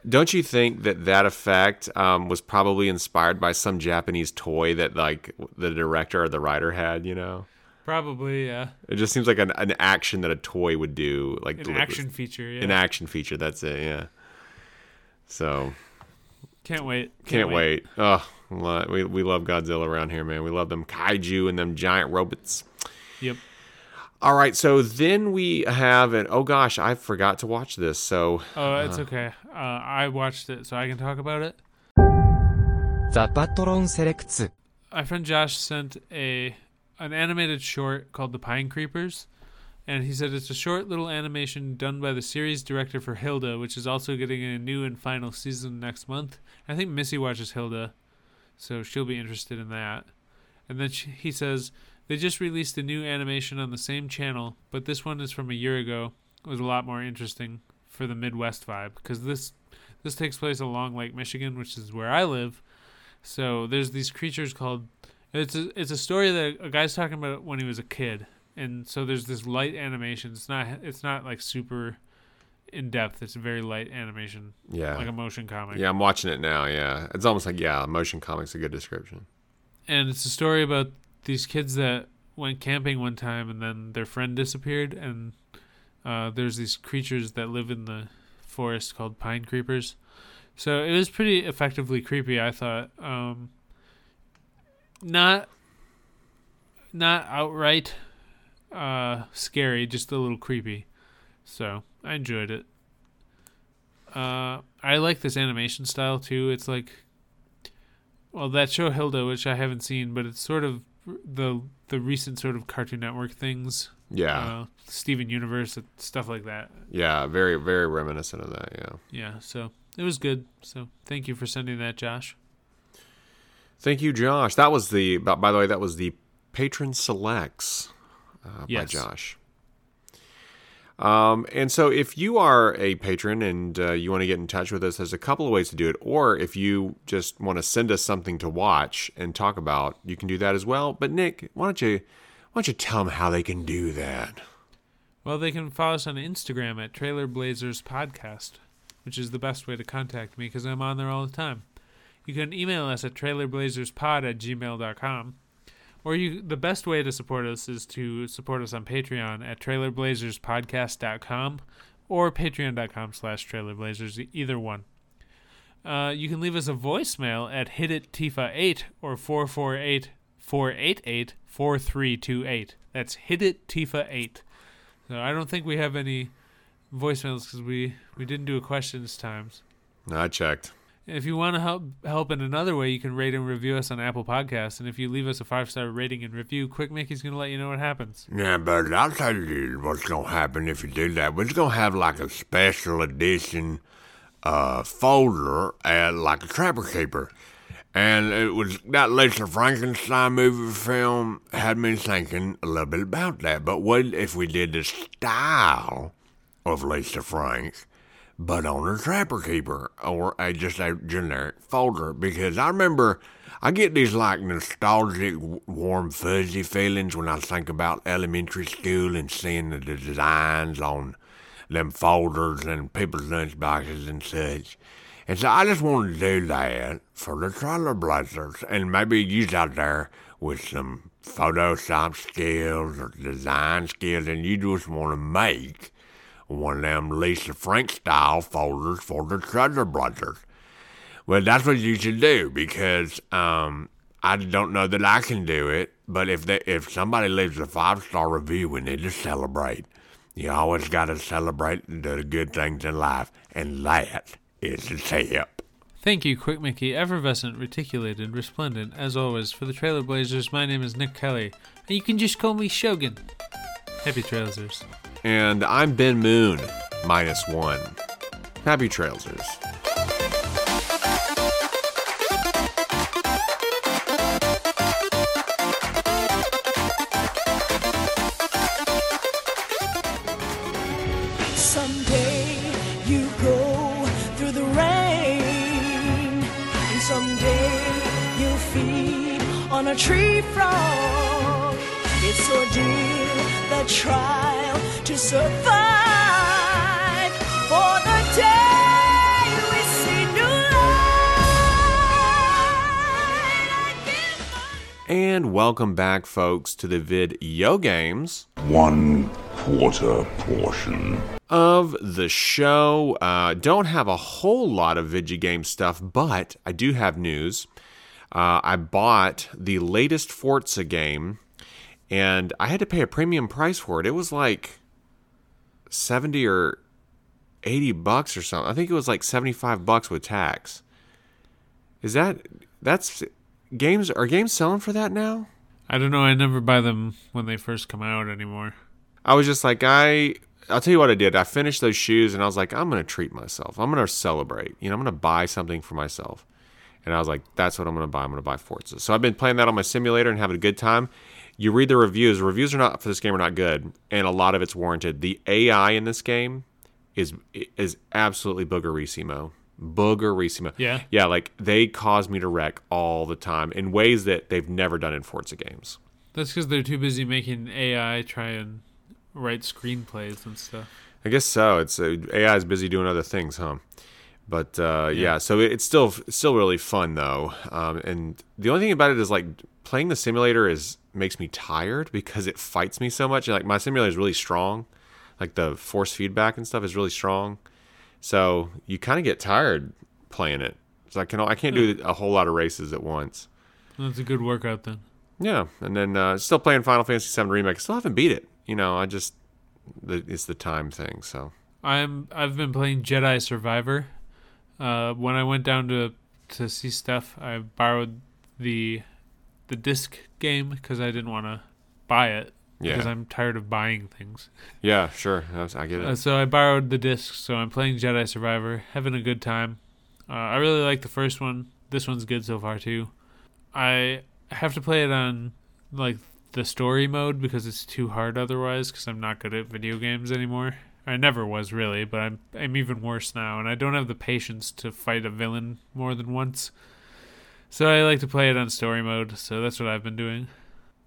Don't you think that that effect um, was probably inspired by some Japanese toy that like the director or the writer had? You know, Probably, yeah, it just seems like an, an action that a toy would do, like an deliver- action feature. Yeah, an action feature. That's it. Yeah. So can't wait. can't, wait. Oh, we we love Godzilla around here, man. We love them kaiju and them giant robots. Yep. All right, so then we have an oh gosh, I forgot to watch this. So oh, it's uh, okay. Uh, I watched it, so I can talk about it. The Patron selects. My friend Josh sent a an animated short called The Pine Creepers, and he said it's a short little animation done by the series director for Hilda, which is also getting a new and final season next month. I think Missy watches Hilda, so she'll be interested in that. And then she, he says they just released a new animation on the same channel, but this one is from a year ago. It was a lot more interesting for the Midwest vibe because this this takes place along Lake Michigan, which is where I live. So there's these creatures called. It's a, it's a story that a guy's talking about when he was a kid, and so there's this light animation. It's not it's not like super in depth. It's a very light animation, Yeah. like a motion comic. yeah, I'm watching it now. Yeah. It's almost like, yeah, motion comics a good description. and it's a story about these kids that went camping one time and then their friend disappeared and uh, there's these creatures that live in the forest called pine creepers. So it was pretty effectively creepy i thought. Um, not not outright uh, scary just a little creepy. So i enjoyed it. Uh, i like this animation style too. It's like well, that show Hilda, which I haven't seen, but it's sort of the the recent sort of Cartoon Network things. Yeah. Uh, Steven Universe, stuff like that. yeah. Very, very reminiscent of that. Yeah. Yeah, so it was good. So thank you for sending that, Josh. Thank you, Josh. That was the, by by the way, that was the Patron Selects uh, Yes. by Josh. Um, and so if you are a patron and uh, you want to get in touch with us, there's a couple of ways to do it. Or if you just want to send us something to watch and talk about, you can do that as well. But Nick, why don't you, why don't you tell them how they can do that? Well, they can follow us on Instagram at Trailer Blazers Podcast, which is the best way to contact me because I'm on there all the time. You can email us at trailerblazerspod at gmail.com. Or you, the best way to support us is to support us on Patreon at trailerblazerspodcast.com or patreon.com slash trailerblazers, either one. Uh, you can leave us a voicemail at hitittifa8 or 448-488-4328. That's hitittifa8. So I don't think we have any voicemails because we, we didn't do a questions times. I checked. If you want to help help in another way, you can rate and review us on Apple Podcasts. And if you leave us a five star rating and review, Quick Mickey's going to let you know what happens. Yeah, but I'll tell you what's gonna happen if you do that. We're gonna have like a special edition uh folder at like a Trapper Keeper. And it was that Lisa Frankenstein movie film had me thinking a little bit about that. But what if we did the style of Lisa Frank, but on a Trapper Keeper or a, just a generic folder? Because I remember I get these like nostalgic, warm, fuzzy feelings when I think about elementary school and seeing the designs on them folders and people's lunchboxes and such. And so I just want to do that for the Trailer Blazers and maybe you out there with some Photoshop skills or design skills and you just want to make one of them Lisa Frank style folders for the Trailer Blazers. Well, that's what you should do because um, I don't know that I can do it. But if they, if somebody leaves a five star review, we need to celebrate. You always got to celebrate the good things in life, and that is a tip. Thank you, Quick Mickey, effervescent, reticulated, resplendent, as always. For the Trailer Blazers, my name is Nick Kelly, and you can just call me Shogun. Happy Trailsers. And I'm Ben Moon, minus one. Happy Trailsers. A tree frog. It's the trial to survive. For the day we see new light. I give my And welcome back, folks, to the vid Yo Games one quarter portion. of the show. Uh, don't have a whole lot of video game stuff, but I do have news. Uh, I bought the latest Forza game, and I had to pay a premium price for it. It was like seventy or eighty bucks or something. I think it was like seventy-five bucks with tax. Is that that's games? Are games selling for that now? I don't know, I never buy them when they first come out anymore. I was just like, I, I'll tell you what I did. I finished those shoes and I was like, I'm going to treat myself. I'm going to celebrate. You know, I'm going to buy something for myself. And I was like, that's what I'm going to buy. I'm going to buy Forza. So I've been playing that on my simulator and having a good time. You read the reviews. Reviews are not for this game are not good, and a lot of it's warranted. The AI in this game is is absolutely boogerissimo. Boogerissimo. Yeah? Yeah, like they cause me to wreck all the time in ways that they've never done in Forza games. That's because they're too busy making AI try and write screenplays and stuff. I guess so. It's uh, AI is busy doing other things, huh? But uh, yeah. Yeah. so it's still it's still really fun though. Um, and the only thing about it is like playing the simulator is makes me tired because it fights me so much. Like my simulator is really strong, like the force feedback and stuff is really strong. So you kind of get tired playing it. So I can I can't do a whole lot of races at once. That's a good workout then. Yeah, and then uh, still playing Final Fantasy VII Remake. I still haven't beat it. You know, I just the, it's the time thing. So I'm I've been playing Jedi Survivor. Uh, when I went down to to see stuff, I borrowed the the disc game because I didn't want to buy it because I'm tired of buying things. yeah, sure, I I get it. Uh, so I borrowed the disc. So I'm playing Jedi Survivor, having a good time. Uh, I really like the first one. This one's good so far too. I have to play it on like the story mode because it's too hard otherwise. Because I'm not good at video games anymore. I never was really, but I'm I'm even worse now, and I don't have the patience to fight a villain more than once. So I like to play it on story mode. So that's what I've been doing.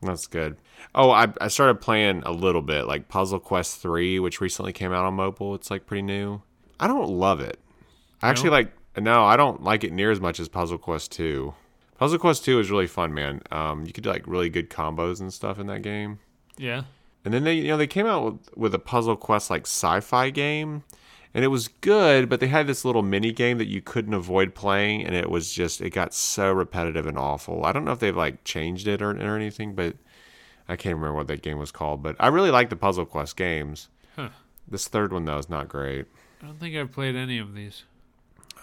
That's good. Oh, I I started playing a little bit, like Puzzle Quest three, which recently came out on mobile. It's like pretty new. I don't love it. I actually like no, I don't like it near as much as Puzzle Quest two. Puzzle Quest two is really fun, man. Um, you could do like really good combos and stuff in that game. Yeah. And then they, you know, they came out with, with a Puzzle Quest like sci-fi game, and it was good, but they had this little mini game that you couldn't avoid playing, and it was just it got so repetitive and awful. I don't know if they've like changed it or, or anything, but I can't remember what that game was called. But I really like the Puzzle Quest games. Huh. This third one though is not great. I don't think I've played any of these.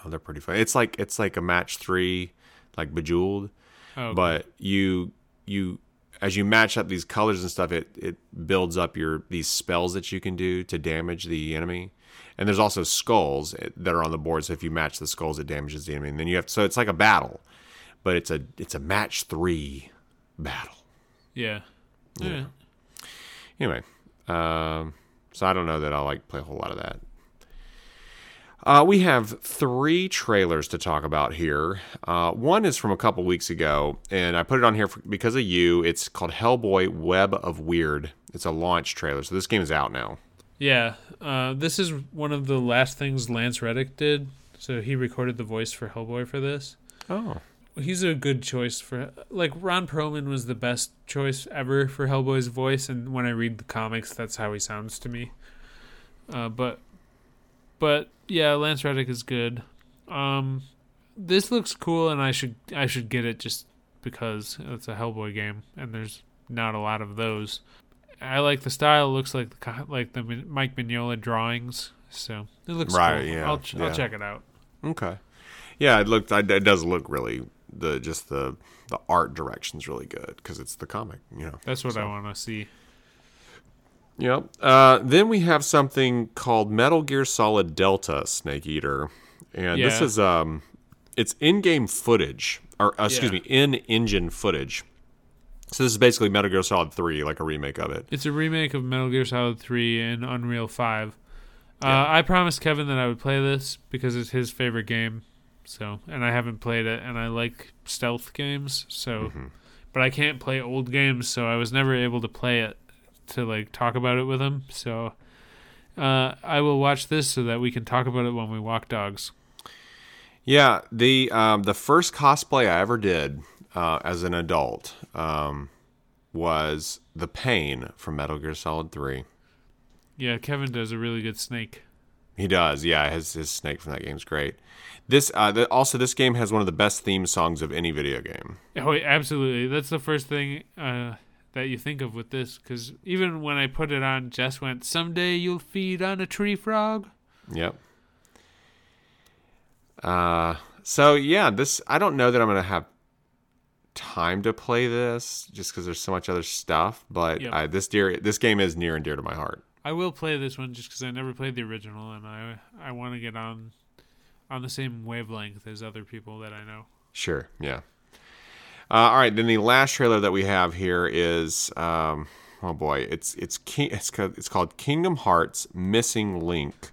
Oh, they're pretty fun. It's like it's like a match three, like Bejeweled. Oh, but you you as you match up these colors and stuff it it builds up your these spells that you can do to damage the enemy and there's also skulls that are on the board so if you match the skulls it damages the enemy and then you have so it's like a battle but it's a it's a match three battle yeah. Yeah. anyway um so i don't know that i'll like play a whole lot of that uh, we have three trailers to talk about here. Uh, one is from a couple weeks ago, and I put it on here for, because of you. It's called Hellboy Web of Wyrd. It's a launch trailer, so this game is out now. Yeah, uh, this is one of the last things Lance Reddick did. So he recorded the voice for Hellboy for this. Oh, He's a good choice for like Ron Perlman was the best choice ever for Hellboy's voice, and when I read the comics, that's how he sounds to me. Uh, but, but yeah, Lance Reddick is good. Um, this looks cool, and I should I should get it just because it's a Hellboy game, and there's not a lot of those. I like the style. It looks like the like the Mike Mignola drawings, so it looks Right, Cool. yeah, I'll yeah. I'll check it out. okay. Yeah, it looked. It does look really the just the the art direction's really good because it's the comic. You know. That's what I want to see. Yep. Uh, then we have something called Metal Gear Solid Delta Snake Eater, and this is um, it's in-game footage, or uh, excuse Yeah. me, in-engine footage. So this is basically Metal Gear Solid Three, like a remake of it. It's a remake of Metal Gear Solid 3 and Unreal 5. Uh, Yeah. I promised Kevin that I would play this because it's his favorite game. So, and I haven't played it, and I like stealth games. So, Mm-hmm. but I can't play old games, so I was never able to play it to like talk about it with him. So, uh, I will watch this so that we can talk about it when we walk dogs. Yeah, the um, the first cosplay I ever did uh, as an adult um, was the Pain from Metal Gear Solid Three. Yeah, Kevin does a really good snake. He does, yeah. His his snake from that game's great. This uh, the, also this game has one of the best theme songs of any video game. Oh, absolutely. That's the first thing uh, that you think of with this. Because even when I put it on, Jess went, "Someday you'll feed on a tree frog." Yep. Uh, so yeah, this I don't know that I'm gonna have time to play this just because there's so much other stuff. But Yep. uh, this dear this game is near and dear to my heart. I will play this one just because I never played the original, and I I want to get on on the same wavelength as other people that I know. Sure. Yeah. Uh, all right. Then the last trailer that we have here is, um, oh boy, it's it's it's called, it's called Kingdom Hearts Missing Link,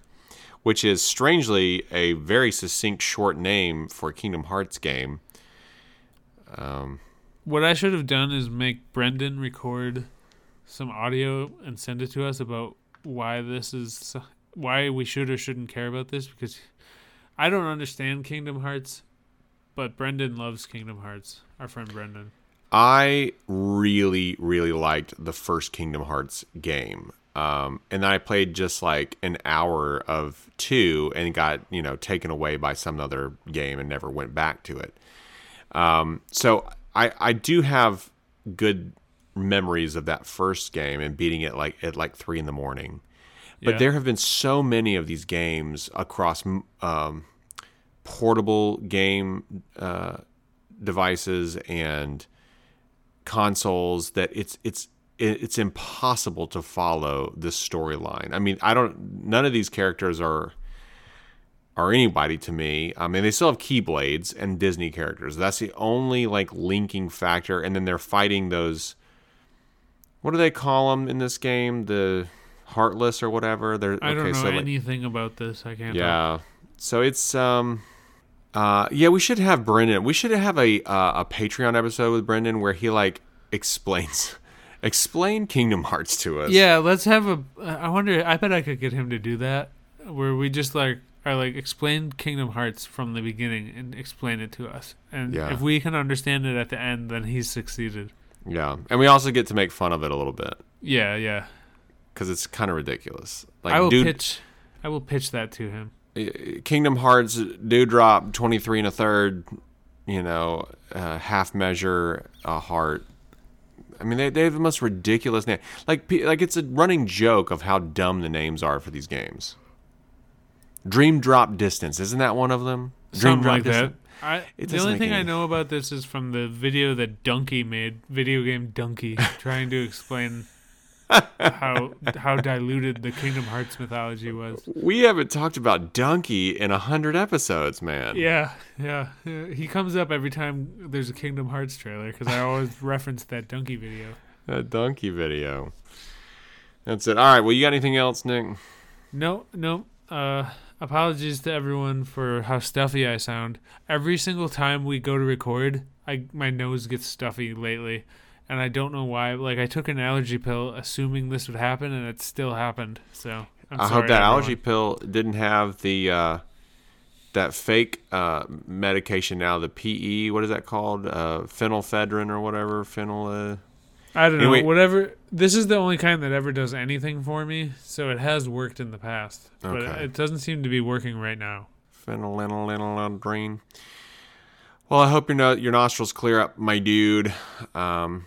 which is strangely a very succinct short name for a Kingdom Hearts game. What I should have done is make Brendan record some audio and send it to us about why this is why we should or shouldn't care about this because I don't understand Kingdom Hearts, but Brendan loves Kingdom Hearts. Our friend Brendan. I really, really liked the first Kingdom Hearts game. Um, and then I played just like an hour of two and got, you know, taken away by some other game and never went back to it. Um, so I, I do have good memories of that first game and beating it like at like three in the morning. But Yeah. there have been so many of these games across um, portable game uh, devices and consoles that it's it's it's impossible to follow this storyline. I mean, I don't. None of these characters are are anybody to me. I mean, they still have Keyblades and Disney characters. That's the only like linking factor. And then they're fighting those. What do they call them in this game? The Heartless or whatever. They're I don't okay. know so like, anything about this. I can't. yeah. So it's um uh yeah, we should have Brendan. We should have a uh, a Patreon episode with Brendan where he like explains explain Kingdom Hearts to us. Yeah, let's have a. I wonder. I bet I could get him to do that, where we just like are like explain Kingdom Hearts from the beginning and explain it to us, and Yeah. if we can understand it at the end, then he's succeeded. Yeah. And we also get to make fun of it a little bit Yeah, yeah. cuz it's kind of ridiculous. Like I will dude pitch. I will pitch that to him. Kingdom Hearts Dewdrop 23 and a third, you know, uh, half measure a heart. I mean, they, they have the most ridiculous name. Like, like it's a running joke of how dumb the names are for these games. Dream Drop Distance, isn't that one of them? Something like that. I, the only thing I know about this is from the video that Donkey made, video game Donkey, trying to explain how how diluted the Kingdom Hearts mythology was. We haven't talked about Donkey in a hundred episodes, man. Yeah, yeah. He comes up every time there's a Kingdom Hearts trailer because I always reference that Donkey video. That Donkey video. That's it. All right. Well, you got anything else, Nick? No, no. Uh, apologies to everyone for how stuffy I sound. Every single time we go to record, I my nose gets stuffy lately, and I don't know why. Like I took an allergy pill, assuming this would happen, and it still happened. So I'm I sorry, hope that everyone. allergy pill didn't have the uh, that fake uh, medication now. The PE, what is that called? Uh, phenylphedrine or whatever. Phenyl. I don't know. Anyway- Whatever. This is the only kind that ever does anything for me, so it has worked in the past, but it doesn't seem to be working right now. phenylenolendrine. Well, I hope your no- your nostrils clear up, my dude. Um,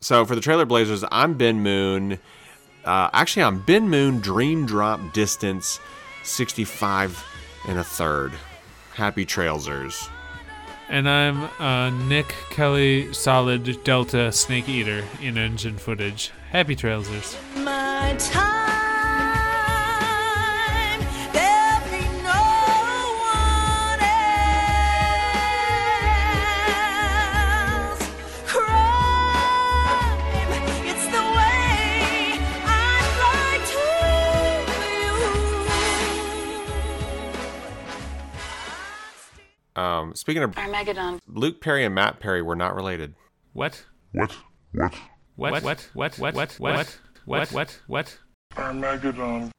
so for the Trailer Blazers, I'm Ben Moon. Uh, actually, I'm Ben Moon. Dream Drop Distance, 65 and a third. Happy Trailsers. And I'm uh, Nick Kelly, solid Delta Snake Eater in engine footage. Happy Trailsers. Um, speaking of Armageddon. Luke Perry and Matt Perry were not related. What? What? What? What? What? What? What? What? What? What? What? What? Armageddon.